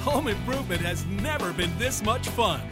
Home improvement has never been this much fun.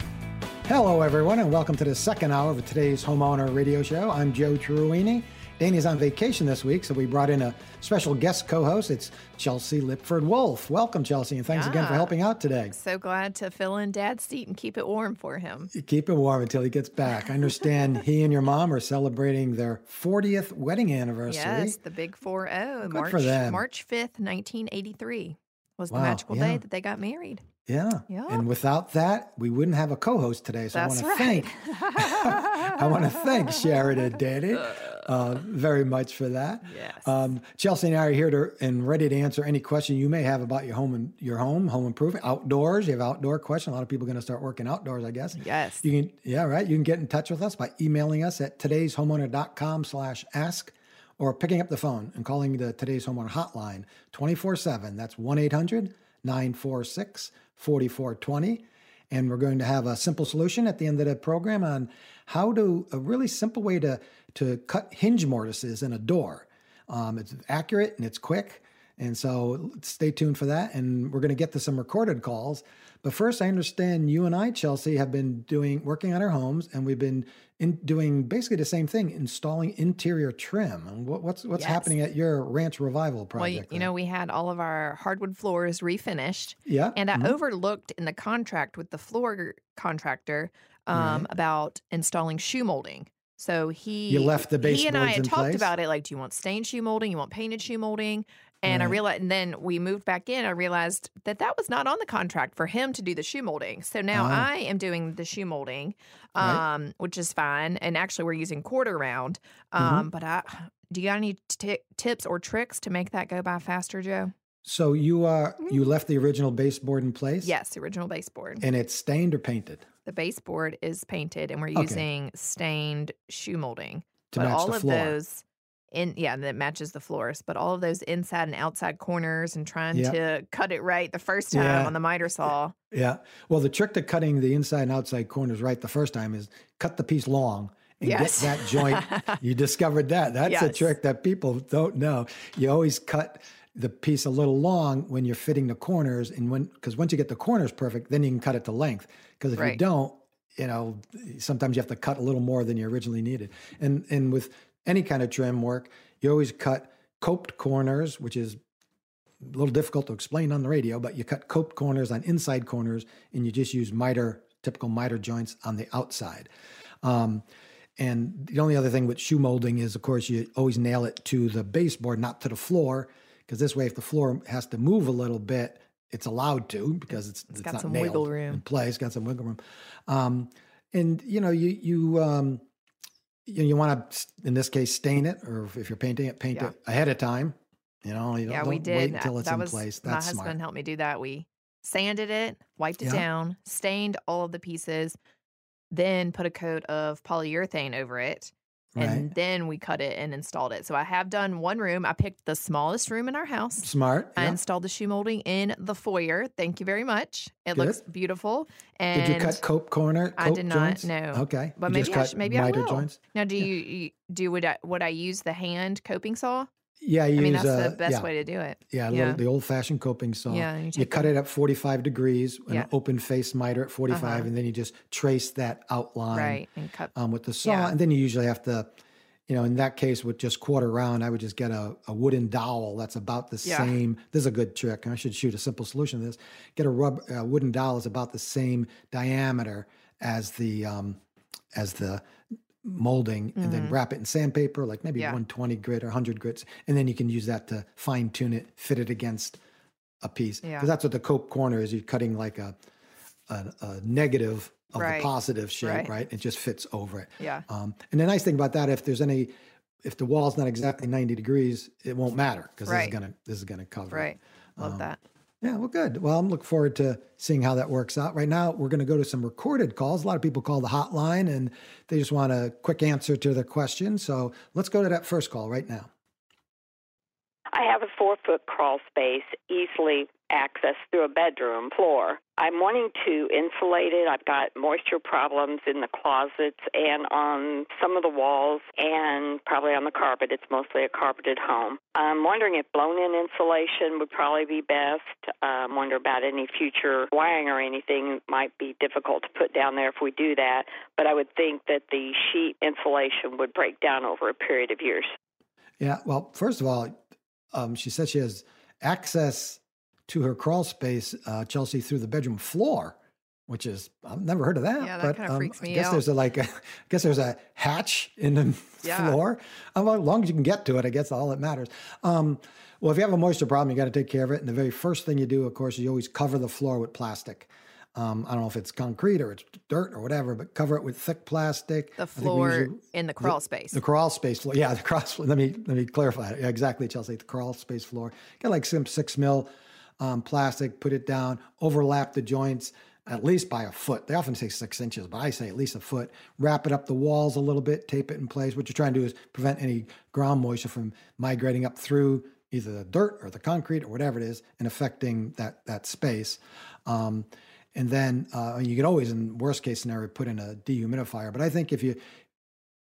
Hello, everyone, and welcome to the second hour of today's homeowner radio show. I'm Joe Truini. Danny's on vacation this week, so we brought in a special guest co-host. It's Chelsea Lipford Wolf. Welcome, Chelsea, and thanks again for helping out today. So glad to fill in Dad's seat and keep it warm for him. Keep it warm until he gets back. I understand he and your mom are celebrating their 40th wedding anniversary. Yes, the big 4 0. Good March, for them. March 5th, 1983 was the magical yeah. day that they got married. Yeah. Yeah. And without that, we wouldn't have a co-host today. So That's I want to thank I want to thank Sharon and Danny uh, very much for that. Yes. Um, Chelsea and I are here to and ready to answer any question you may have about your home and your home, home improvement, outdoors. You have outdoor question. A lot of people are going to start working outdoors, I guess. Yes. You can, yeah, right. You can get in touch with us by emailing us at today'shomeowner.com slash ask or picking up the phone and calling the Today's Homeowner hotline 24 7. That's 1 800 946 4420. And we're going to have a simple solution at the end of the program on how to, a really simple way to, to cut hinge mortises in a door. Um, it's accurate and it's quick. And so stay tuned for that. And we're going to get to some recorded calls. But first, I understand you and I, Chelsea, have been doing working on our homes, and we've been in doing basically the same thing, installing interior trim. And what, what's what's Yes. happening at your ranch revival well, project? you, you know, we had all of our hardwood floors refinished. yeah, And I mhm. overlooked in the contract with the floor contractor um, about installing shoe molding. So he You left the He and I had talked place? about it. Like, do you want stained shoe molding? You want painted shoe molding? And I realized, and then we moved back in. I realized that that was not on the contract for him to do the shoe molding. So now Ah. I am doing the shoe molding, Right. um, which is fine. And actually, we're using quarter round. Mm-hmm. Um, But I, do you got any t- tips or tricks to make that go by faster, Joe? so you are you left the original baseboard in place? Mm-hmm. Yes, the original baseboard. and it's stained or painted The baseboard is painted, and we're Okay. using stained shoe molding. to but match all the of those in yeah, that matches the floors. But all of those inside and outside corners and trying Yeah. to cut it right the first time Yeah. on the miter eh, eh, saw. Yeah. Well, the trick to cutting the inside and outside corners right the first time is cut the piece long and Yes. get that joint. you discovered that. That's a trick that people don't know. You always cut the piece a little long when you're fitting the corners, and when because once you get the corners perfect, then you can cut it to length. Because if you don't, you know, sometimes you have to cut a little more than you originally needed. And and with any kind of trim work, you always cut coped corners, which is a little difficult to explain on the radio, but you cut coped corners on inside corners and you just use miter, typical miter joints on the outside. Um, and the only other thing with shoe molding is, of course, you always nail it to the baseboard, not to the floor, because this way, if the floor has to move a little bit, it's allowed to because it's it's, got not some nailed wiggle room. in place. Got some wiggle room, um, and you know you you um, you, you want to in this case stain it, or if, you're painting it, paint Yeah. it ahead of time. You know, you yeah, we did. wait until it's that in was place. That's my That's husband helped me do that. We sanded it, wiped it Yeah. down, stained all of the pieces, then put a coat of polyurethane over it. And Right. then we cut it and installed it. So I have done one room. I picked the smallest room in our house. Smart. I installed the shoe molding in the foyer. Thank you very much. It Good. looks beautiful. And Did you cut cope corner? I did not, joints? no. Okay. But You maybe I should, maybe I will. joints. Now, do you, you do would I would I use the hand coping saw? Yeah, you I mean, use that's uh, the best yeah, way to do it. Yeah, Yeah. little, the old-fashioned coping saw. Yeah, you you cut it at 45 degrees, an Yeah. open face miter at 45, Uh-huh. and then you just trace that outline Right, and cut. um, with the saw. And then you usually have to, you know, in that case with just quarter round, I would just get a, a wooden dowel that's about the same. This is a good trick. I should shoot a simple solution to this. Get a rub, a wooden dowel is about the same diameter as the um, as the molding, and then wrap it in sandpaper, like maybe Mm-hmm. Yeah. 120 grit or 100 grits, and then you can use that to fine tune it, fit it against a piece. Because Yeah. that's what the cope corner is. You're cutting like a a, a negative of Right. the positive shape, right. Right. It just fits over it. Yeah. Um, and the nice thing about that, if there's any, if the wall's not exactly 90 degrees, it won't matter because this is gonna this is gonna cover. it. Right. Love Um, that. Yeah, well, good. Well, I'm looking forward to seeing how that works out. Right now, we're going to go to some recorded calls. A lot of people call the hotline and they just want a quick answer to their question. So let's go to that first call right now. I have a four foot crawl space, easily accessed through a bedroom floor. I'm wanting to insulate it. I've got moisture problems in the closets and on some of the walls and probably on the carpet. It's mostly a carpeted home. I'm wondering if blown in insulation would probably be best. Um, wondering about any future wiring or anything might be difficult to put down there if we do that. But I would think that the sheet insulation would break down over a period of years. Yeah, well, first of all, um, she said she has access to her crawl space, uh, Chelsea, through the bedroom floor, which is I've never heard of that. Yeah, that but, kind of um, freaks me I guess out. there's a like, a, I guess there's a hatch in the yeah. floor. Um, as long as you can get to it, I guess all that matters. Um, well, if you have a moisture problem, you got to take care of it. And the very first thing you do, of course, is you always cover the floor with plastic. Um, I don't know if it's concrete or it's dirt or whatever, but cover it with thick plastic. The floor in the crawl space. The crawl space floor. Yeah, the crawl. Let me let me clarify it. Yeah, exactly, Chelsea. The crawl space floor. Get like some six mil um, plastic. Put it down. Overlap the joints at least by a foot. They often say six inches, but I say at least a foot. Wrap it up the walls a little bit. Tape it in place. What you're trying to do is prevent any ground moisture from migrating up through either the dirt or the concrete or whatever it is and affecting that that space. Um, and then uh, you can always, in worst case scenario, put in a dehumidifier. But I think if you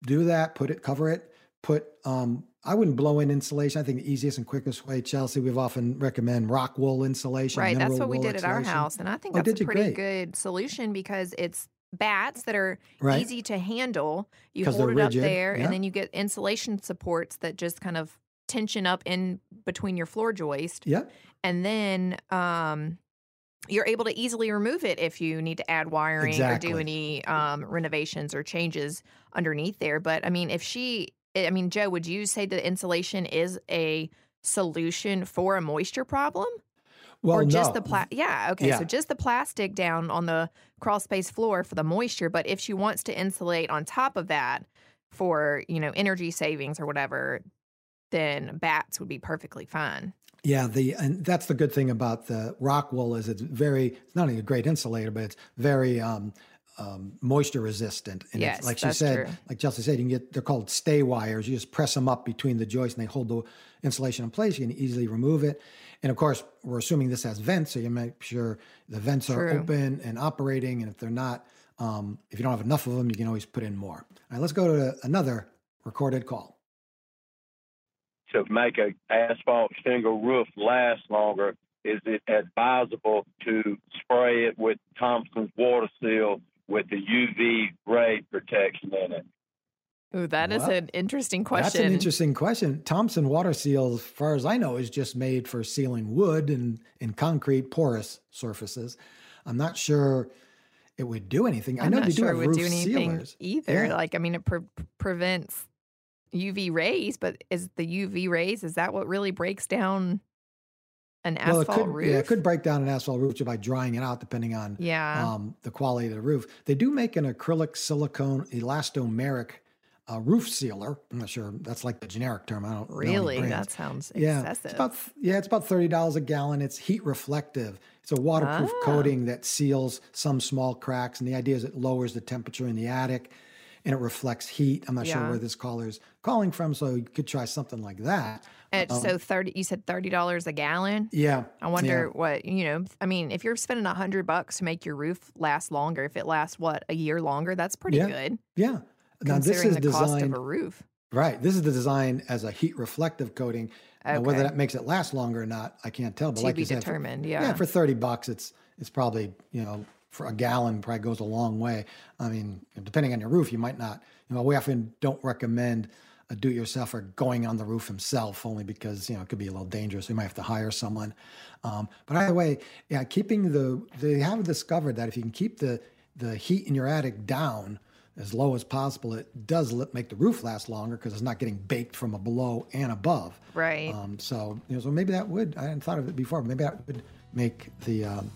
do that, put it, cover it, put. Um, I wouldn't blow in insulation. I think the easiest and quickest way, Chelsea, we've often recommend rock wool insulation. Right, that's what we did at our house, and I think oh, that's a pretty great. good solution because it's bats that are right. easy to handle. You hold it rigid. up there, yeah. and then you get insulation supports that just kind of tension up in between your floor joist. Yep. And then um, you're able to easily remove it if you need to add wiring exactly. or do any um, renovations or changes underneath there. But I mean, if she, I mean, Joe, would you say that insulation is a solution for a moisture problem? Well, or just no. the pla- yeah okay Yeah. so just the plastic down on the crawl space floor for the moisture but if she wants to insulate on top of that for you know energy savings or whatever then bats would be perfectly fine Yeah, the and that's the good thing about the rock wool is it's very it's not only a great insulator, but it's very um, um, moisture resistant. And Yes, it's, like she said, true. like Chelsea said, you can get they're called stay wires. You just press them up between the joists and they hold the insulation in place. You can easily remove it. And of course, we're assuming this has vents, so you make sure the vents are open and operating. And if they're not, um, if you don't have enough of them, you can always put in more. All right, let's go to another recorded call. to make a asphalt shingle roof last longer, is it advisable to spray it with Thompson's water seal with the UV ray protection in it? Ooh, that is What? an interesting question That's an interesting question. Thompson water seal, as far as I know, is just made for sealing wood and, and concrete porous surfaces. I'm not sure it would do anything. I I'm know not they do have it would roof do anything sealers. either. Yeah. Like, I mean, it pre- prevents UV rays, but is the UV rays is that what really breaks down an well, it asphalt could, roof? yeah, it could break down an asphalt roof just by drying it out, depending on Yeah. um, the quality of the roof. They do make an acrylic silicone elastomeric uh, roof sealer. I'm not sure that's like the generic term. I don't know really, that sounds Yeah, excessive. it's about yeah, it's about thirty dollars a gallon. It's heat reflective. It's a waterproof Ah. coating that seals some small cracks, and the idea is it lowers the temperature in the attic, and it reflects heat. I'm not sure where this caller is calling from, so you could try something like that. And um, so thirty, you said thirty dollars a gallon. Yeah, I wonder what you know. I mean, if you're spending a hundred bucks to make your roof last longer, if it lasts what a year longer, that's pretty Yeah. good Yeah. Now this considering is the cost of a roof. right. This is the design as a heat reflective coating. Now, whether that makes it last longer or not, I can't tell. But To like be you said, for- yeah, yeah. for thirty bucks, it's it's probably you know for a gallon probably goes a long way. I mean, depending on your roof, you might not. You know, we often don't recommend a do-it-yourselfer going on the roof himself, only because you know it could be a little dangerous. We might have to hire someone. Um, but either way, yeah, keeping the they have discovered that if you can keep the the heat in your attic down as low as possible, it does make the roof last longer because it's not getting baked from a below and above. Right. Um, so, you know, so maybe that would, I hadn't thought of it before, maybe that would make the, um,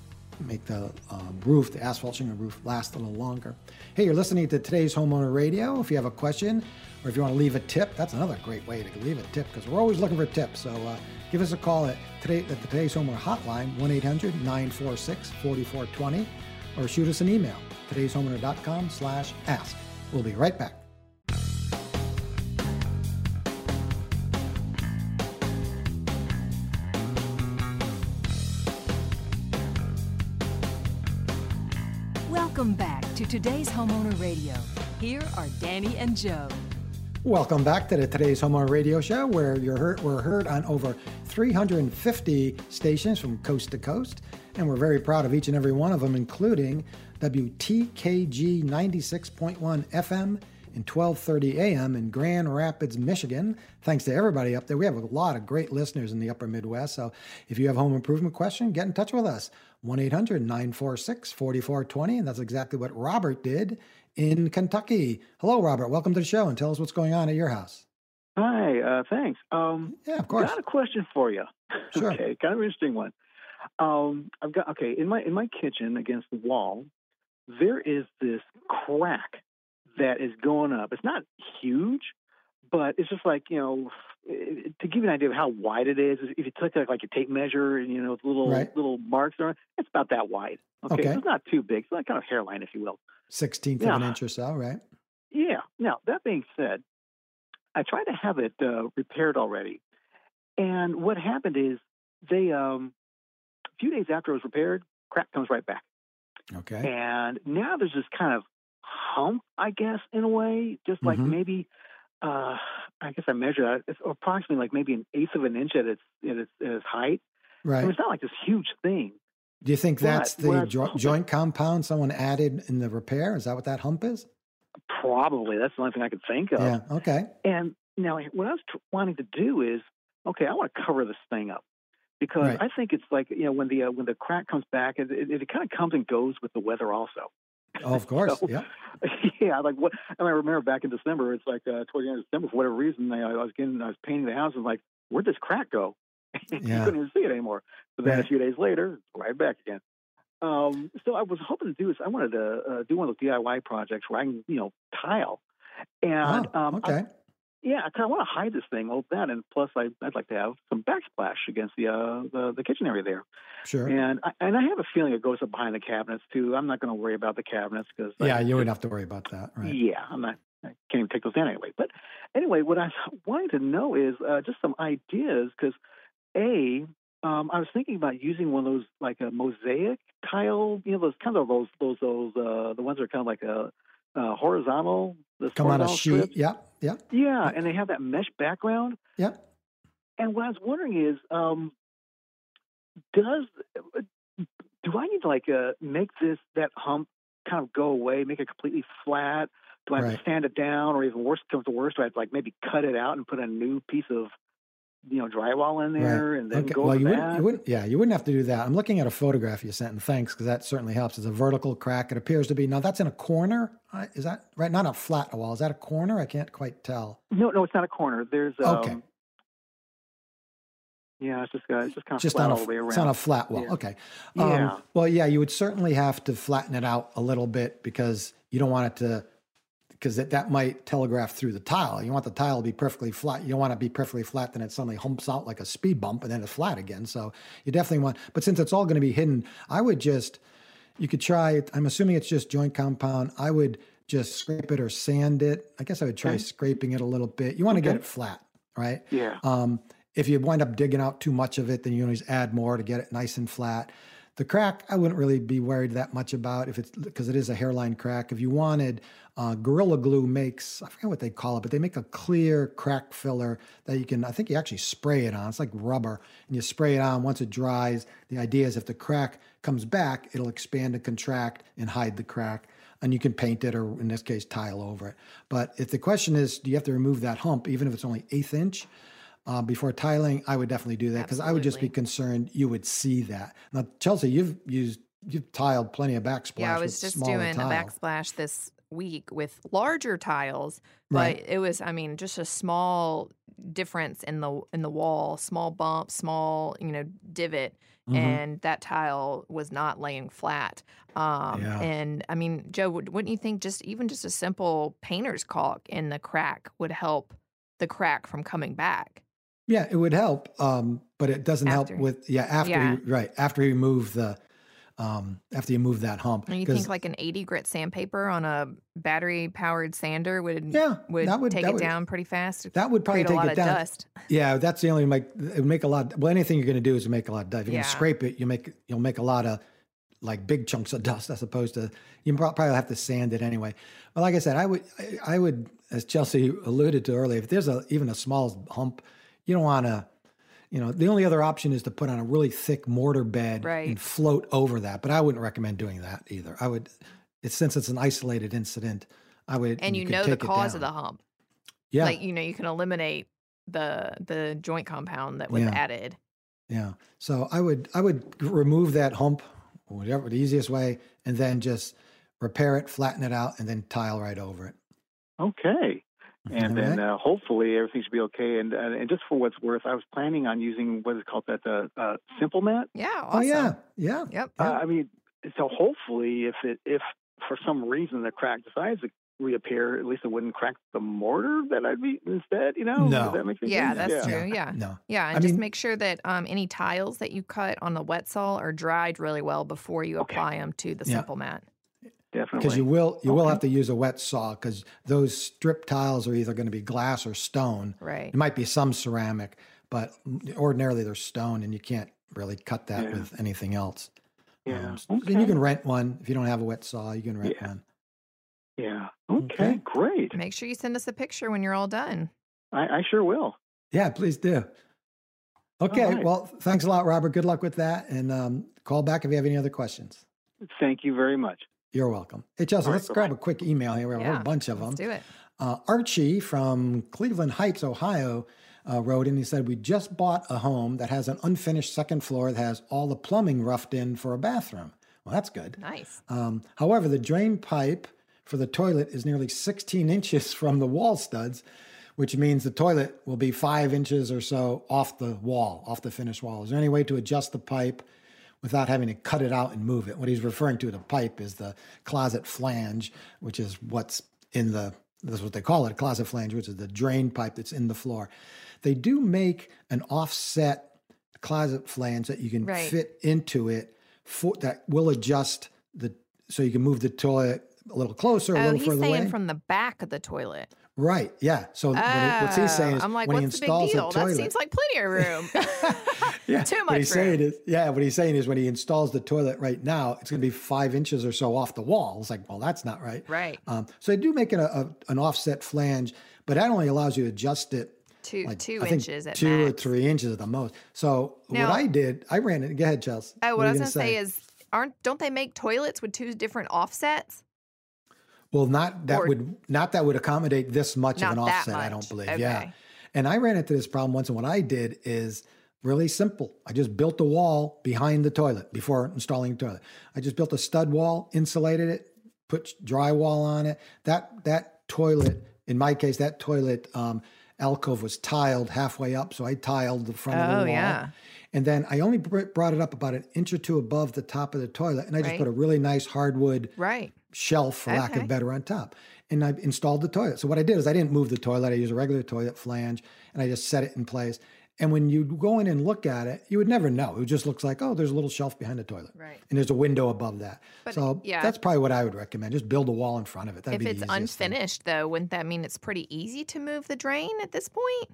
make the um, roof, the asphalt shingle roof, last a little longer. Hey, you're listening to today's homeowner radio. If you have a question or if you want to leave a tip, that's another great way to leave a tip because we're always looking for tips. So uh, give us a call at today at the today's homeowner hotline 1-800-946-4420 or shoot us an email today'shomeowner.com slash ask. We'll be right back. Welcome back to today's Homeowner Radio. Here are Danny and Joe. Welcome back to the Today's Homeowner Radio Show, where you're heard, we're heard on over 350 stations from coast to coast, and we're very proud of each and every one of them, including WTKG 96.1 FM and 12:30 a.m. in Grand Rapids, Michigan. Thanks to everybody up there. We have a lot of great listeners in the Upper Midwest. So if you have a home improvement question, get in touch with us. 1-800-946-4420, and that's exactly what Robert did in Kentucky. Hello, Robert. Welcome to the show, and tell us what's going on at your house. Hi, uh, thanks. Um, yeah, of course. Got a question for you. Sure. okay, kind of interesting one. Um, I've got okay in my in my kitchen against the wall. There is this crack that is going up. It's not huge, but it's just like you know. To give you an idea of how wide it is, if you took like, like a tape measure and you know little Right. little marks on it, it's about that wide. Okay, Okay. So it's not too big. It's like kind of hairline, if you will. 16th of an inch or so, right? Yeah. Now, that being said, I tried to have it uh, repaired already. And what happened is they, um, a few days after it was repaired, crack comes right back. Okay. And now there's this kind of hump, I guess, in a way, just like Mhm. maybe, uh, I guess I measured that. It's approximately like maybe an eighth of an inch at its, at its, at its height. I Right. mean, it's not like this huge thing. Do you think that's the jo- joint compound someone added in the repair? Is that what that hump is? Probably. That's the only thing I could think of. Yeah. Okay. And now, what I was tr- wanting to do is, okay, I want to cover this thing up because Right. I think it's like you know when the uh, when the crack comes back, it, it, it kind of comes and goes with the weather also. Oh, of course. So- yeah. yeah, like what I, mean, I remember back in December, it's like uh, toward the end of December for whatever reason, I, I was getting I was painting the house and like, where'd this crack go? you Yeah. couldn't even see it anymore. But then Right. a few days later, right back again. Um, so I was hoping to do is I wanted to uh, do one of those DIY projects where I can you know tile. And oh, um, I- okay. Yeah, I kind of want to hide this thing, well, that, and plus I, I'd like to have some backsplash against the uh, the, the kitchen area there, sure. and I, and I have a feeling it goes up behind the cabinets too. I'm not going to worry about the cabinets because yeah, you wouldn't have to worry about that. Right. yeah, I'm not. I can't even take those down anyway. But anyway, what I wanted to know is uh, just some ideas because a um, I was thinking about using one of those like a mosaic tile, you know, those kind of those those those uh, the ones that are kind of like a uh, horizontal. Come on a horizontal sheet. strips. Yeah. Yeah. Yeah, and they have that mesh background. Yeah. And what I was wondering is, um, does do I need to like uh, make this that hump kind of go away, make it completely flat? Do I have Right. to sand it down, or even worse comes to worse, do I have to like maybe cut it out and put a new piece of you know drywall in there and then okay. go well, you wouldn't, you wouldn't. Yeah, you wouldn't have to do that. I'm looking at a photograph you sent, and thanks because that certainly helps. It's a vertical crack. It appears to be now. That's in a corner. Is that right? Not a flat wall. Is that a corner? I can't quite tell. No, no, it's not a corner. There's um, Okay. Yeah, it's just got, it's just kind of Just flat on a. all the way around. It's on a flat wall. Yeah. Okay. Yeah. well, yeah, you would certainly have to flatten it out a little bit because you don't want it to. Because that, that might telegraph through the tile. You want the tile to be perfectly flat. You don't want it to be perfectly flat, then it suddenly humps out like a speed bump and then it's flat again. So you definitely want, but since it's all going to be hidden, I would just, you could try, I'm assuming it's just joint compound. I would just scrape it or sand it. I guess I would try Okay. scraping it a little bit. You want to get it flat, right? Yeah. Um, if you wind up digging out too much of it, then you always add more to get it nice and flat. The crack, I wouldn't really be worried that much about if it's because it is a hairline crack. If you wanted, uh, Gorilla Glue makes I forget what they call it, but they make a clear crack filler that you can. I think you actually spray it on. It's like rubber, and you spray it on. Once it dries, the idea is if the crack comes back, it'll expand and contract and hide the crack. And you can paint it, or in this case, tile over it. But if the question is, do you have to remove that hump, even if it's only eighth inch? Uh, before tiling, I would definitely do that because I would just be concerned you would see that. Now, Chelsea, you've used you've tiled plenty of backsplash. Yeah, I was just doing tile. a backsplash this week with larger tiles, but Right. it was I mean just a small difference in the in the wall, small bump, small, you know, divot Mhm. and that tile was not laying flat. Um, Yeah. And I mean, Joe, wouldn't you think just even just a simple painter's caulk in the crack would help the crack from coming back? Yeah, it would help, um, but it doesn't After. help with yeah after Yeah. You, right after you move the um, after you move that hump. And you think like an 80 grit sandpaper on a battery powered sander would Yeah, would, that would- take that it would- down pretty fast? that would probably create a take lot it of down. dust. Yeah, that's the only make it would make a lot. Well, anything you're going to do is make a lot of dust. If you're going Yeah. to scrape it, you make you'll make a lot of like big chunks of dust as opposed to you probably have to sand it anyway. But like I said, I would I, I would as Chelsea alluded to earlier, if there's a even a small hump, you don't want to. You know, the only other option is to put on a really thick mortar bed Right. and float over that. But I wouldn't recommend doing that either. I would, it's since it's an isolated incident. I would, And you could know the cause of the hump. Yeah, Like you know, you can eliminate the the joint compound that was Yeah. added. Yeah. So I would I would remove that hump, whatever the easiest way, and then just repair it, flatten it out, and then tile right over it. Okay. And All then right? uh, hopefully everything should be okay. And, uh, and just for what's worth, I was planning on using what is called that the uh, SimpleMat. Yeah. Awesome. oh Awesome. yeah, yeah. Yep. Uh, I mean, so hopefully, if it if for some reason the crack decides to reappear, at least it wouldn't crack the mortar that I'd be instead. You know? No. Does that make any Yeah, sense? that's yeah. true. Yeah. No. Yeah, and I just mean- make sure that um, any tiles that you cut on the wet saw are dried really well before you Okay. apply them to the Yeah. SimpleMat. Definitely. Because you will you will have to use a wet saw because those strip tiles are either going to be glass or stone. Right. It might be some ceramic, but ordinarily they're stone, and you can't really cut that Yeah. with anything else. Yeah. Um, so Then you can rent one if you don't have a wet saw. You can rent Yeah. one. Yeah. Okay. Okay. Great. Make sure you send us a picture when you're all done. I, I sure will. Yeah, please do. Okay. right. Well, thanks a lot, Robert. Good luck with that, and um, call back if you have any other questions. Thank you very much. You're welcome. Hey, Chelsea, All right, let's grab bye-bye. a quick email here. We have a whole bunch of them. Let's do it. Uh, Archie from Cleveland Heights, Ohio, uh, wrote in. He said, We just bought a home that has an unfinished second floor that has all the plumbing roughed in for a bathroom. Well, that's good. Nice. Um, however, the drain pipe for the toilet is nearly 16 inches from the wall studs, which means the toilet will be five inches or so off the wall, off the finished wall. Is there any way to adjust the pipe without having to cut it out and move it? What he's referring to, the pipe, is the closet flange, which is what's in the that's what they call it, a closet flange, which is the drain pipe that's in the floor. They do make an offset closet flange that you can Right. fit into it for that will adjust the so you can move the toilet a little closer, a Oh, little he's further saying away. from the back of the toilet. Right, yeah. So what, what's he saying Oh, is I'm like, when he what's the big deal? the That seems like plenty of room. yeah, too What much he's room. saying is, yeah, what he's saying is when he installs the toilet right now, it's going to be five inches or so off the wall. It's like, well, that's not right. Right. Um, so they do make it a, a, an offset flange, but that only allows you to adjust it two like, two inches at two or three inches at the most. So Now- what I did, I ran it. Go ahead, Chelsea. Oh, what, are I was gonna say? is, aren't don't they make toilets with two different offsets? Well, not that Or- would not that would accommodate this much of an offset. I don't believe. Okay. Yeah, and I ran into this problem once, and what I did is really simple. I just built a wall behind the toilet before installing the toilet. I just built a stud wall, insulated it, put drywall on it. That that toilet, in my case, that toilet um, alcove was tiled halfway up, so I tiled the front of the Oh, wall. yeah. And then I only br- brought it up about an inch or two above the top of the toilet, and I just Right. put a really nice hardwood Right. Shelf, for lack of better, on top. And I installed the toilet. So what I did is I didn't move the toilet. I used a regular toilet flange, and I just set it in place. And when you go in and look at it, you would never know. It just looks like, oh, there's a little shelf behind the toilet, Right. and there's a window above that. But, so yeah. that's probably what I would recommend. Just build a wall in front of it. That'd if be it's easiest thing. unfinished, though, wouldn't that mean it's pretty easy to move the drain at this point?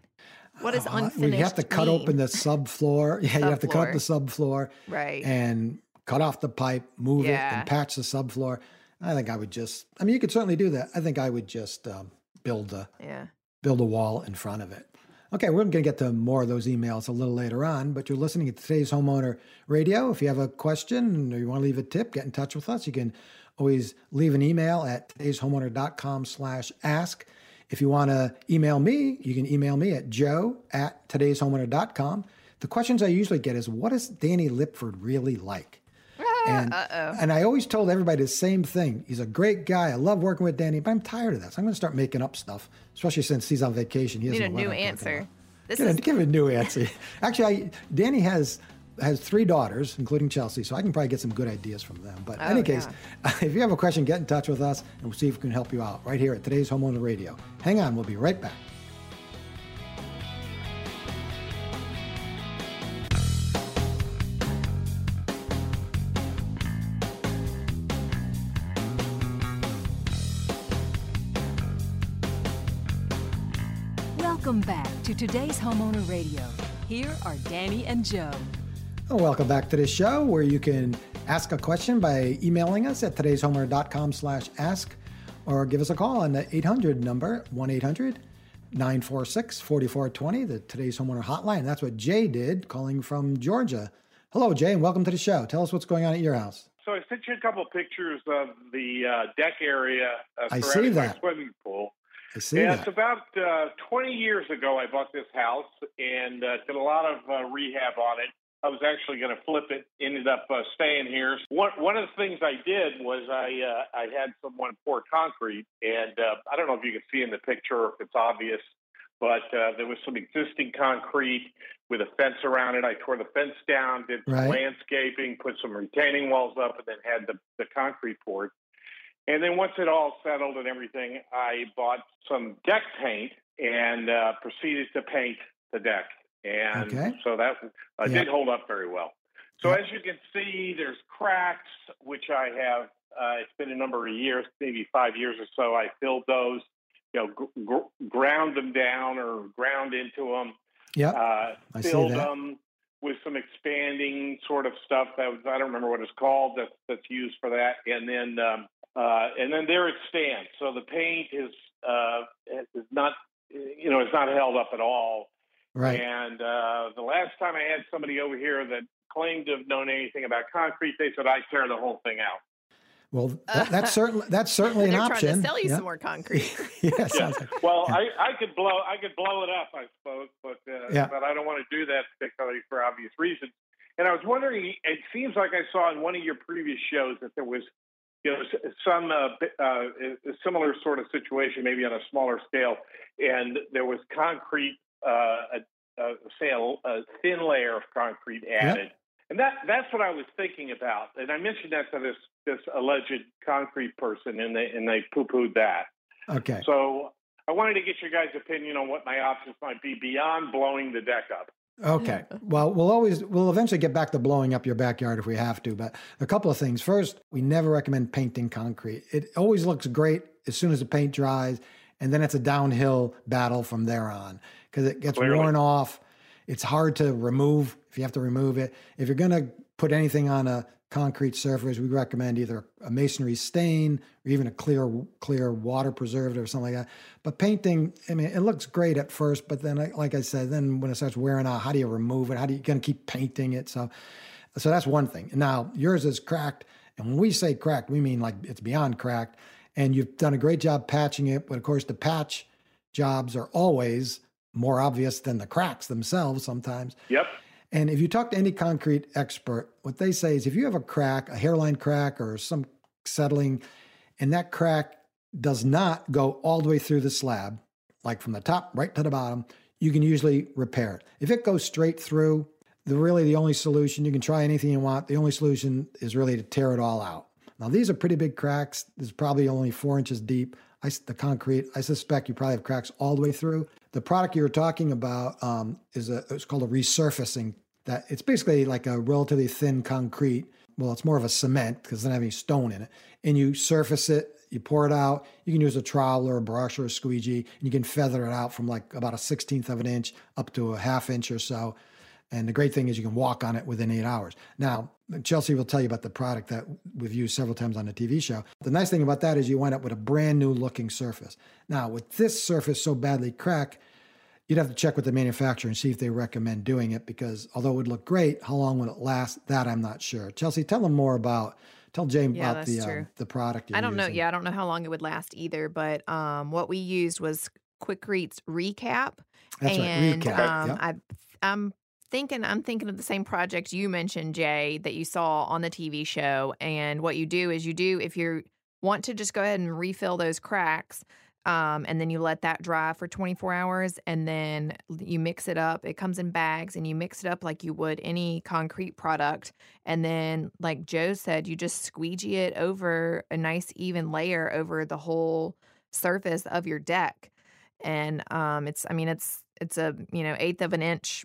What is Uh, unfinished You have to cut mean? open the subfloor. Yeah, you have to cut up the subfloor Right. and cut off the pipe, move it, and patch the subfloor. I think I would just. I mean, you could certainly do that. I think I would just um, build a yeah. build a wall in front of it. Okay, we're going to get to more of those emails a little later on, but you're listening to today's homeowner radio. If you have a question or you want to leave a tip, get in touch with us. You can always leave an email at today'shomeowner.com slash ask. If you want to email me, you can email me at joe at today'shomeowner.com. The questions I usually get is, what is Danny Lipford really like? And, Uh-oh. and I always told everybody the same thing. He's a great guy. I love working with Danny, but I'm tired of that. So I'm going to start making up stuff, especially since he's on vacation. He Need doesn't a new answer. This Give, is a, give a new answer. Actually, I, Danny has has three daughters, including Chelsea, so I can probably get some good ideas from them. But in Oh, any yeah. case, if you have a question, get in touch with us and we'll see if we can help you out right here at today's Homeowner Radio. Hang on, we'll be right back. Today's Homeowner Radio. Here are Danny and Joe. Well, welcome back to the show where you can ask a question by emailing us at today'shomeowner.com slash ask or give us a call on the 800 number, 1-800-946-4420, the Today's Homeowner Hotline. That's what Jay did, calling from Georgia. Hello, Jay, and welcome to the show. Tell us what's going on at your house. So I sent you a couple of pictures of the uh, deck area uh, I see that. swimming pool. I see yeah, that. it's about uh, 20 years ago I bought this house and uh, did a lot of uh, rehab on it. I was actually going to flip it. Ended up uh, staying here. One one of the things I did was I uh, I had someone pour concrete, and uh, I don't know if you can see in the picture or if it's obvious, but uh, there was some existing concrete with a fence around it. I tore the fence down, did some Right. landscaping, put some retaining walls up, and then had the, the concrete poured. And then once it all settled and everything, I bought some deck paint and uh, proceeded to paint the deck. And Okay. so that uh, Yeah. did hold up very well. So Yeah. as you can see, there's cracks, which I have. Uh, it's been a number of years, maybe five years or so. I filled those, you know, gr- gr- ground them down or ground into them Yep. uh, I filled them with some expanding sort of stuff that was I don't remember what it's called that, that's used for that, and then um, uh, and then there it stands. So the paint is uh, is not you know it's not held up at all. right. And uh, the last time I had somebody over here that claimed to have known anything about concrete, they said I tear the whole thing out. Well, that, that's certainly that's certainly an option. trying to sell you Yeah. some more concrete. yeah, Yeah. like- Well, Yeah. I, I could blow I could blow it up, I suppose, but uh, Yeah. but I don't want to do that particularly for obvious reasons. And I was wondering, it seems like I saw in one of your previous shows that there was, you know, some uh, uh, a similar sort of situation, maybe on a smaller scale, and there was concrete, uh, a, a, say a, a thin layer of concrete added. And that that's what I was thinking about. And I mentioned that to this this alleged concrete person, and they and they poo pooed that. okay. So I wanted to get your guys' opinion on what my options might be beyond blowing the deck up. Okay. Well, we'll always we'll eventually get back to blowing up your backyard if we have to, but a couple of things. First, we never recommend painting concrete. It always looks great as soon as the paint dries, and then it's a downhill battle from there on because it gets Clearly. worn off. It's hard to remove if you have to remove it. If you're going to put anything on a concrete surface, we recommend either a masonry stain or even a clear clear water preservative or something like that. But painting, I mean, it looks great at first, but then, like I said, then when it starts wearing out, how do you remove it? How do you going to keep painting it? So, so that's one thing. Now yours is cracked, and when we say cracked, we mean like it's beyond cracked. And you've done a great job patching it, but of course the patch jobs are always more obvious than the cracks themselves sometimes. Yep. And if you talk to any concrete expert, what they say is if you have a crack, a hairline crack, or some settling, and that crack does not go all the way through the slab, like from the top right to the bottom, you can usually repair it. If it goes straight through, the really the only solution, you can try anything you want. The only solution is really to tear it all out. Now these are pretty big cracks. There's probably only four inches deep. I, the concrete, I suspect you probably have cracks all the way through. The product you're talking about um, is a, it's called a resurfacing. That it's basically like a relatively thin concrete. Well, it's more of a cement because it doesn't have any stone in it. And you surface it, you pour it out. You can use a trowel or a brush or a squeegee, and you can feather it out from like about a sixteenth of an inch up to a half inch or so. And the great thing is you can walk on it within eight hours. Now, Chelsea will tell you about the product that we've used several times on the TV show. The nice thing about that is you wind up with a brand new looking surface. Now, with this surface so badly cracked, you'd have to check with the manufacturer and see if they recommend doing it because although it would look great, how long would it last? That I'm not sure. Chelsea, tell them more about, tell Jane Yeah, about the, uh, the product. You're I don't know. Yeah, I don't know how long it would last either. But um, what we used was Quikrete's recap, That's right, and recap, um, yep. I, I'm thinking, I'm thinking of the same project you mentioned, Jay, that you saw on the TV show. And what you do is you do if you want to just go ahead and refill those cracks. Um, and then you let that dry for 24 hours and then you mix it up. It comes in bags and you mix it up like you would any concrete product. And then, like Joe said, you just squeegee it over a nice even layer over the whole surface of your deck. And um, it's, I mean, it's, it's a, you know, eighth of an inch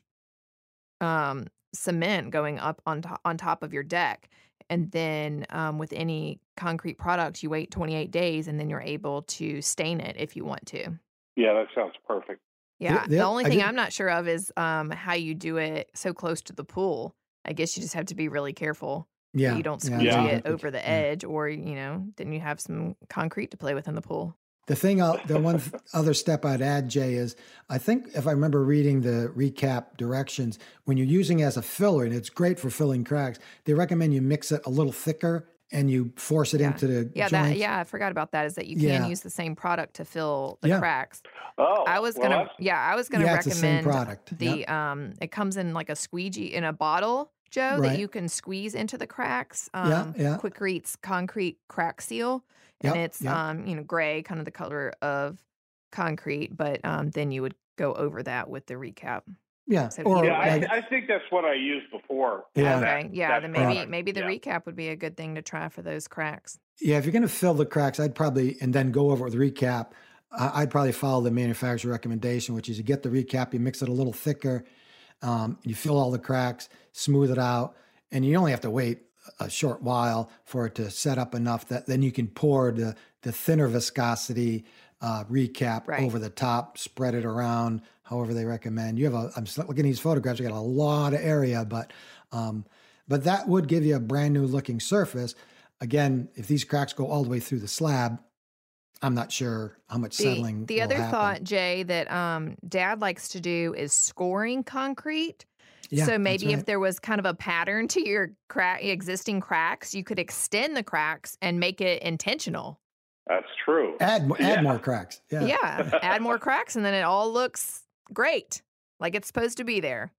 um, cement going up on, to- on top of your deck. And then um, with any concrete product, you wait 28 days and then you're able to stain it if you want to. Yeah, that sounds perfect. Yeah. the- The, only thing I'm not sure of is um, how you do it so close to the pool. I guess you just have to be really careful. that Yeah. You don't yeah, squeegee Yeah. it exactly. over the Yeah. edge, or, you know, then you have some concrete to play with in the pool. The thing, I'll, the one other step I'd add, Jay, is I think if I remember reading the recap directions, when you're using it as a filler, and it's great for filling cracks, they recommend you mix it a little thicker and you force it Yeah. into the Yeah, that yeah, I forgot about that. Is that you Yeah. can use the same product to fill the Yeah. cracks. Oh, I was gonna that's- yeah, I was gonna Yeah, it's the same recommend product. the Yep. um it comes in like a squeegee in a bottle, Joe, Right. that you can squeeze into the cracks. Um Yeah, yeah. Quikrete's concrete crack seal. And Yep, it's yep. um, you know, gray, kind of the color of concrete, but um then you would go over that with the recap. Yeah. So Or yeah, I, like, I think that's what I used before. Yeah. for that- okay. Yeah, that then maybe product. maybe the Yeah. recap would be a good thing to try for those cracks. yeah, if you're going to fill the cracks, I'd probably, and then go over with recap, I- I'd probably follow the manufacturer recommendation, which is you get the recap, you mix it a little thicker, um, you fill all the cracks, smooth it out, and you only have to wait a short while for it to set up enough that then you can pour the, the thinner viscosity uh, recap Right. over the top, spread it around, however they recommend. You have a, I'm looking at these photographs, you got a lot of area, but, um, but that would give you a brand new looking surface. Again, if these cracks go all the way through the slab, I'm not sure how much The, settling. the other happen. thought, Jay, that um, Dad likes to do is scoring concrete. Yeah, so maybe right. if there was kind of a pattern to your crack, existing cracks, you could extend the cracks and make it intentional. That's true. add more, add Yeah. more cracks. Yeah. Yeah, add more cracks, and then it all looks great, like it's supposed to be there.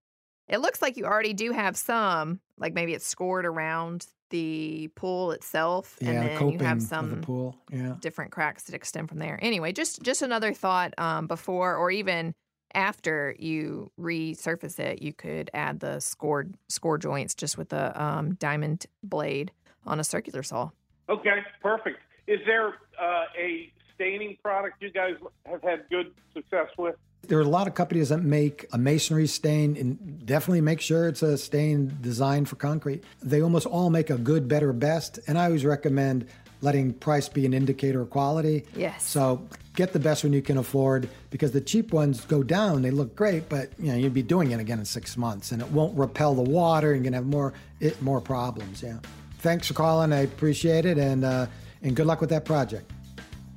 It looks like you already do have some, like maybe it's scored around the pool itself, Yeah, and then coping you have of the some pool. Yeah. different cracks that extend from there. Anyway, just just another thought um, before or even after you resurface it, you could add the scored score joints just with a um, diamond blade on a circular saw. Okay, perfect. Is there uh, a staining product you guys have had good success with? There are a lot of companies that make a masonry stain and definitely make sure it's a stain designed for concrete. They almost all make a good, better, best. And I always recommend letting price be an indicator of quality. Yes. So get the best one you can afford because the cheap ones go down. They look great, but you know you'd be doing it again in six months, and it won't repel the water. and You're gonna have more it, more problems. Yeah. Thanks for calling. I appreciate it, and uh, and good luck with that project.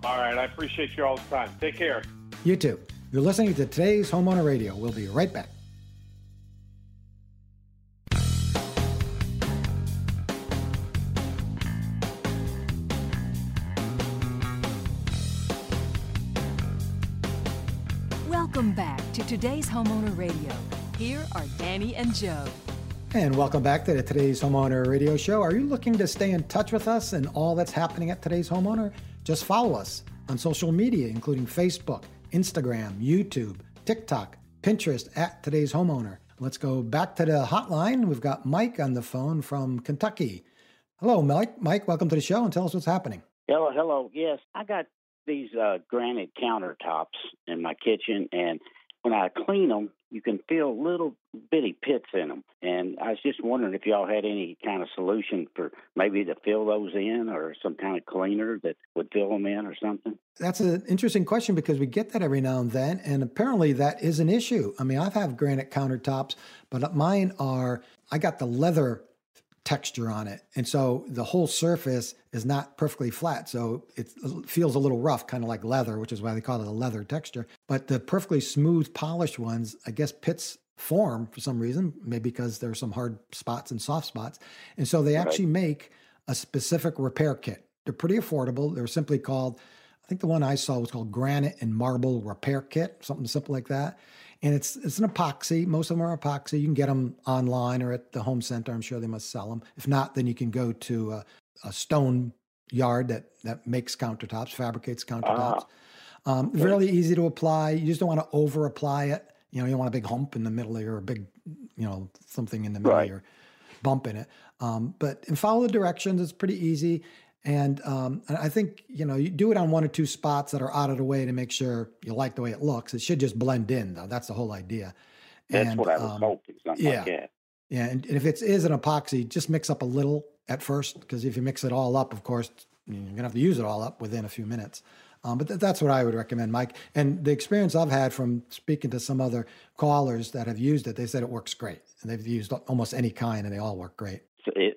All right, I appreciate you all the time. Take care. You too. You're listening to today's Homeowner Radio. We'll be right back. Today's Homeowner Radio. Here are Danny and Joe. And welcome back to the Today's Homeowner Radio Show. Are you looking to stay in touch with us and all that's happening at Today's Homeowner? Just follow us on social media, including Facebook, Instagram, YouTube, TikTok, Pinterest at Today's Homeowner. Let's go back to the hotline. We've got Mike on the phone from Kentucky. Hello, Mike. Mike, welcome to the show and tell us what's happening. Hello, hello. Yes, I got these uh, granite countertops in my kitchen, and when I clean them, you can feel little bitty pits in them. And I was just wondering if y'all had any kind of solution for maybe to fill those in, or some kind of cleaner that would fill them in, or something. That's an interesting question because we get that every now and then, and apparently that is an issue. I mean, I've had granite countertops, but mine are, I got the leather texture on it. And so the whole surface is not perfectly flat. So it feels a little rough, kind of like leather, which is why they call it a leather texture. But the perfectly smooth, polished ones, I guess pits form for some reason, maybe because there are some hard spots and soft spots. And so they actually make a specific repair kit. They're pretty affordable. They're simply called, I think the one I saw was called Granite and Marble Repair Kit, something simple like that. And it's it's an epoxy. Most of them are epoxy. You can get them online or at the home center. I'm sure they must sell them. If not, then you can go to a, a stone yard that that makes countertops, fabricates countertops. Um, really easy to apply. You just don't want to over apply it. You know, you don't want a big hump in the middle of your big, you know, something in the middle Right. of your bump in it. Um, but and follow the directions. It's pretty easy. And um, and I think you know you do it on one or two spots that are out of the way to make sure you like the way it looks. It should just blend in though. That's the whole idea. That's And, what I was um, hoping. Yeah. like. Yeah, and, and if it is an epoxy, just mix up a little at first, because if you mix it all up, of course, you're gonna have to use it all up within a few minutes. Um, but th- that's what I would recommend, Mike. And the experience I've had from speaking to some other callers that have used it, they said it works great, and they've used almost any kind, and they all work great. So it,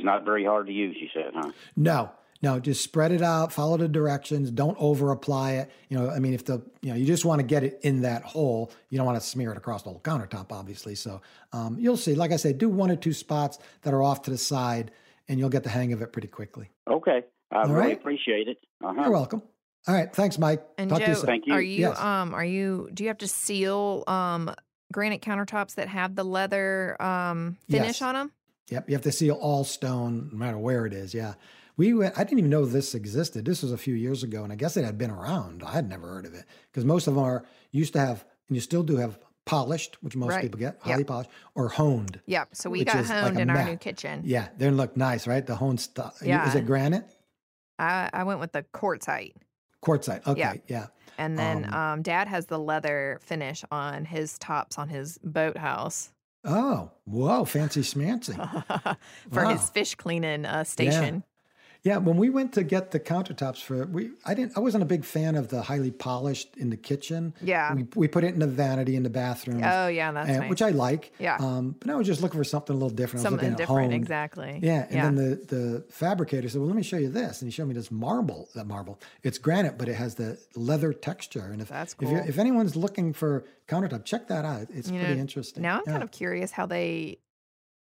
it's not very hard to use. You said, huh? No, no, just spread it out, follow the directions, don't over apply it. You know, I mean, if the, you know, you just want to get it in that hole, you don't want to smear it across the whole countertop, obviously. So um, you'll see, like I said, do one or two spots that are off to the side and you'll get the hang of it pretty quickly. Okay, I All really right. appreciate it. Uh-huh. You're welcome. All right. Thanks, Mike. And Talk to you Joe, soon. Thank you. are you Yes. um are you do you have to seal um granite countertops that have the leather um finish Yes. on them? Yep, you have to seal all stone, no matter where it is. Yeah, we went. I didn't even know this existed. This was a few years ago, and I guess it had been around. I had never heard of it because most of them are used to have, and you still do have polished, which most Right. people get, Yep. highly polished, or honed. Yep. So we got like honed a in our new kitchen. Yeah, they look nice, right? The honed stuff. Yeah. Is it granite? I, I went with the quartzite. Quartzite. Okay, Yeah. yeah. And then Um, um, dad has the leather finish on his tops on his boathouse Oh, whoa, fancy smancy. for Wow. his fish cleaning uh, station. Yeah, when we went to get the countertops for we, I didn't. I wasn't a big fan of the highly polished in the kitchen. Yeah. we, we put it in the vanity in the bathroom. Oh, yeah, that's and- nice. which I like. Yeah. Um, but I was just looking for something a little different. I was Something different, honed. exactly. Yeah, and Yeah. then the the fabricator said, "Well, let me show you this," and he showed me this marble. That marble, it's granite, but it has the leather texture. And if That's if, if anyone's looking for countertop, check that out. It's You pretty know, interesting. Now I'm Yeah. kind of curious how they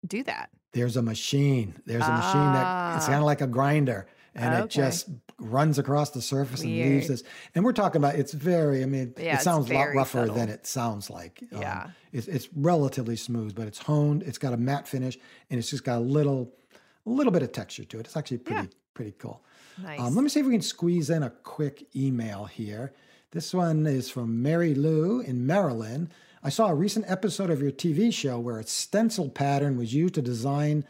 do that. There's a machine. There's a machine that it's Ah. kind of like a grinder, and it just runs across the surface and leaves this. And we're talking about it's very. I mean, Yeah, it sounds a lot rougher than it sounds like. Um, Yeah. it's it's relatively smooth, but it's honed. It's got a matte finish, and it's just got a little, a little bit of texture to it. It's actually pretty pretty cool. Nice. Um, let me see if we can squeeze in a quick email here. This one is from Mary Lou in Maryland. I saw a recent episode of your TV show where a stencil pattern was used to design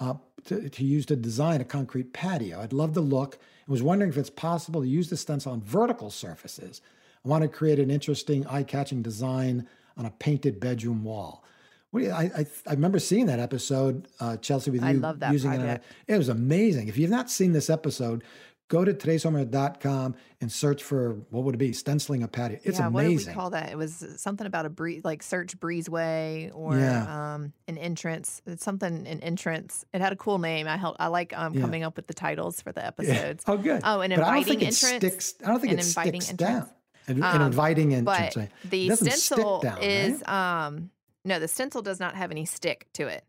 uh, to, to use to design a concrete patio. I'd love the look and was wondering if it's possible to use the stencil on vertical surfaces. I want to create an interesting, eye-catching design on a painted bedroom wall. What do you, I, I I remember seeing that episode, uh, Chelsea, with you I love that using it. a- It was amazing. If you've not seen this episode, go to today'shomeowner.com and search for what would it be? Stenciling a patio. It's yeah, what did we call that? It was something about a breeze, like search breezeway or Yeah. um, an entrance. It's something an entrance. It had a cool name. I help. I like um, Yeah. coming up with the titles for the episodes. Oh, good. Oh, an But I don't inviting think it sticks. I don't think an it inviting sticks entrance. down. An, an Um, inviting entrance. But the stencil down, is right? um no, the stencil does not have any stick to it.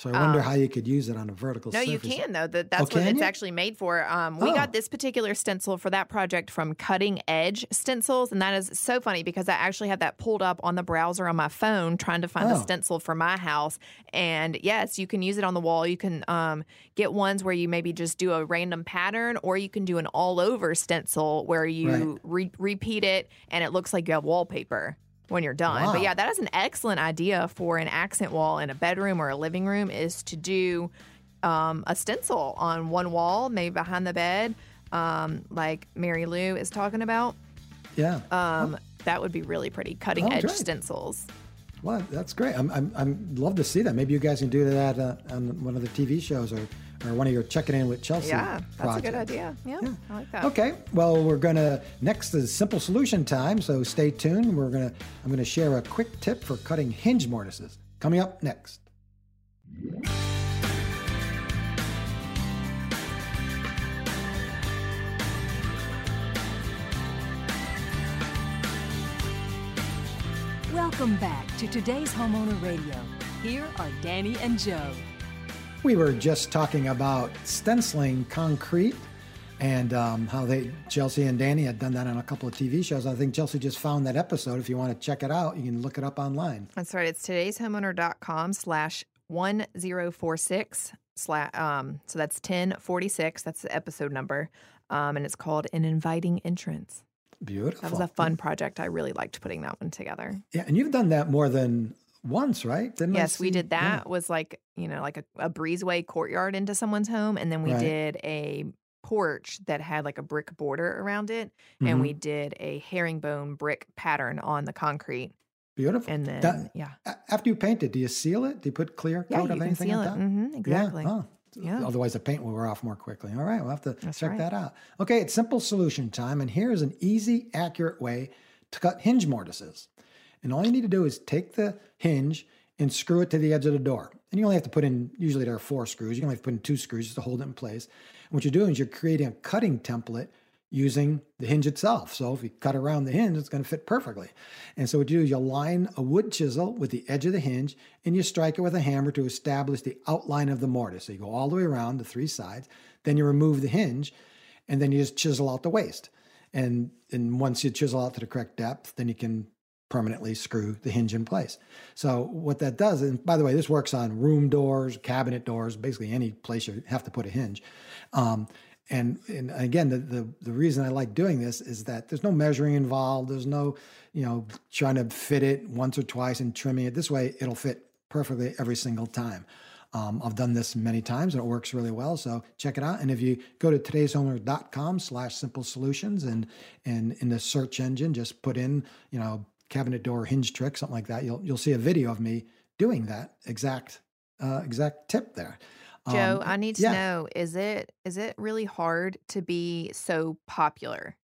So I wonder um, how you could use it on a vertical No, you can though. That that's what it's you? actually made for. Um, we Oh. got this particular stencil for that project from Cutting Edge Stencils, and that is so funny because I actually had that pulled up on the browser on my phone trying to find Oh. the stencil for my house. And yes, you can use it on the wall. You can um, get ones where you maybe just do a random pattern, or you can do an all-over stencil where you re- repeat it and it looks like you have wallpaper when you're done. Wow. But yeah, that is an excellent idea for an accent wall in a bedroom or a living room is to do um, a stencil on one wall, maybe behind the bed, um, like Mary Lou is talking about. Yeah. Um, That would be really pretty. Cutting Oh, edge great. stencils. Well, that's great. I'm, I'm, I'm love to see that. Maybe you guys can do that uh, on one of the TV shows or, or one of your checking in with Chelsea. Yeah, that's a good projects. idea. Yeah, I like that. Okay. Well, we're gonna next is simple solution time. So stay tuned. We're gonna I'm gonna share a quick tip for cutting hinge mortises. Coming up next. Welcome back to today's Homeowner Radio. Here are Danny and Joe. We were just talking about stenciling concrete and um, how they Chelsea and Danny had done that on a couple of TV shows. I think Chelsea just found that episode. If you want to check it out, you can look it up online. That's right. It's today'shomeowner.com slash 1046 slash, um, so that's 1046. That's the episode number. Um, and it's called An Inviting Entrance. Beautiful. That was a fun project. I really liked putting that one together. Yeah, and you've done that more than once, right? Didn't yes, we did yeah. that. Was like you know like a, a breezeway courtyard into someone's home, and then we Right. did a porch that had like a brick border around it, Mhm. and we did a herringbone brick pattern on the concrete. Beautiful. And then That- yeah, After you paint it, do you seal it? Do you put clear coat you of anything seal on it. top? hmm exactly. Yeah. Oh. Yeah. Otherwise, the paint will wear off more quickly. All right, we'll have to That's check right. that out. Okay, it's simple solution time, and here's an easy, accurate way to cut hinge mortises. And all you need to do is take the hinge and screw it to the edge of the door. And you only have to put in, usually there are four screws. You only have to put in two screws just to hold it in place. And what you're doing is you're creating a cutting template using the hinge itself. So if you cut around the hinge, it's going to fit perfectly. And so what you do is you line a wood chisel with the edge of the hinge and you strike it with a hammer to establish the outline of the mortise. So you go all the way around the three sides, then you remove the hinge, and then you just chisel out the waste. And, and once you chisel out to the correct depth, then you can permanently screw the hinge in place. So what that does, and by the way, this works on room doors, cabinet doors, basically any place you have to put a hinge. Um, and, and again, the, the the reason I like doing this is that there's no measuring involved. There's no, you know, trying to fit it once or twice and trimming it. This way, it'll fit perfectly every single time. Um, I've done this many times and it works really well. So check it out. And if you go to today'shomeowner.com slash simple solutions and and in the search engine, just put in, you know, cabinet door hinge trick, something like that, you'll you'll see a video of me doing that exact uh, exact tip there. Joe, Um, I need to yeah. know is it is it really hard to be so popular?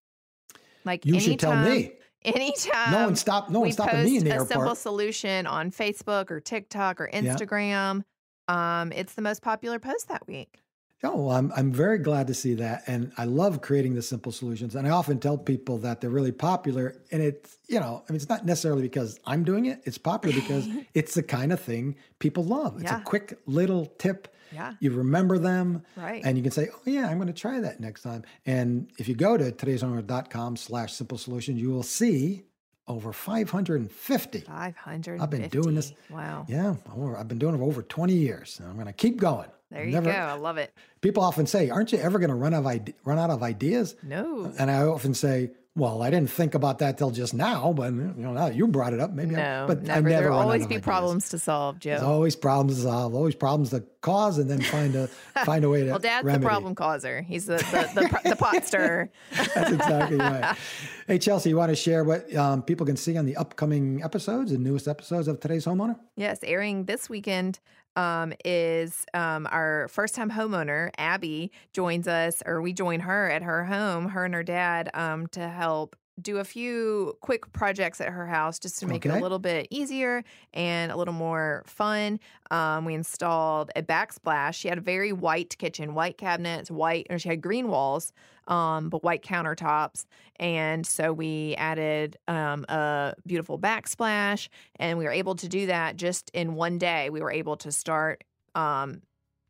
Like You should tell me. Anytime No one stop- no one stopping me in the a simple solution on Facebook or TikTok or Yeah. Instagram, um, it's the most popular post that week. Oh, well, I'm I'm very glad to see that, and I love creating the simple solutions. And I often tell people that they're really popular, and it's you know, I mean, it's not necessarily because I'm doing it. It's popular because it's the kind of thing people love. It's Yeah. a quick little tip. Yeah. You remember them, Right. And you can say, "Oh yeah, I'm going to try that next time." And if you go to today'sowner.com/slash simple solutions, you will see over 550. 550. I've been doing this. Wow. Yeah, I've been doing it for over 20 years. And I'm going to keep going. There you Never- go. I love it. People often say, "Aren't you ever going to run out of ide- run out of ideas?" No. And I often say, "Well, I didn't think about that till just now, but you know, now you brought it up, maybe." I, No, but I never. never There will always of be problems to solve, Joe. There's always problems to solve, always problems to cause, and then find a find a way to. well, Dad's remedy. the problem causer. He's the the, the, the pot stirrer. That's exactly right. Hey, Chelsea, you want to share what um, people can see on the upcoming episodes and newest episodes of today's homeowner? Yes, airing this weekend um, is um, our first time homeowner, Abby, joins us, or we join her at her home, her and her dad, um, to help do a few quick projects at her house just to make it a little bit easier and a little more fun. Um, we installed a backsplash. She had a very white kitchen, white cabinets, white, or she had green walls, um, but white countertops. And so we added um, a beautiful backsplash, and we were able to do that just in one day. We were able to start. Um,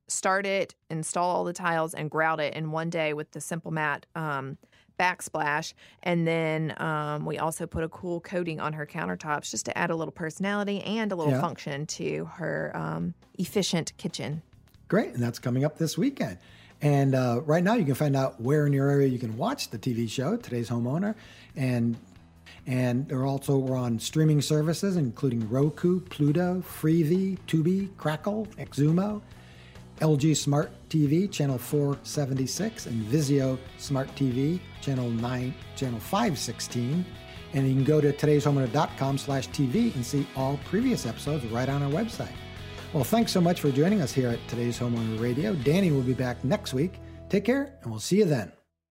start it, install all the tiles, and grout it in one day with the SimpleMat um, backsplash. And then um, we also put a cool coating on her countertops just to add a little personality and a little Yeah. function to her um, efficient kitchen. Great, and that's coming up this weekend. And uh, right now, you can find out where in your area you can watch the TV show, Today's Homeowner, and and they're also we're on streaming services, including Roku, Pluto, Freevee, Tubi, Crackle, Exumo, LG Smart TV channel 476, and Vizio Smart TV channel 9, channel 516. And you can go to today'shomeowner.com slash TV and see all previous episodes right on our website. Well, thanks so much for joining us here at today's Homeowner Radio. Danny will be back next week. Take care, and we'll see you then.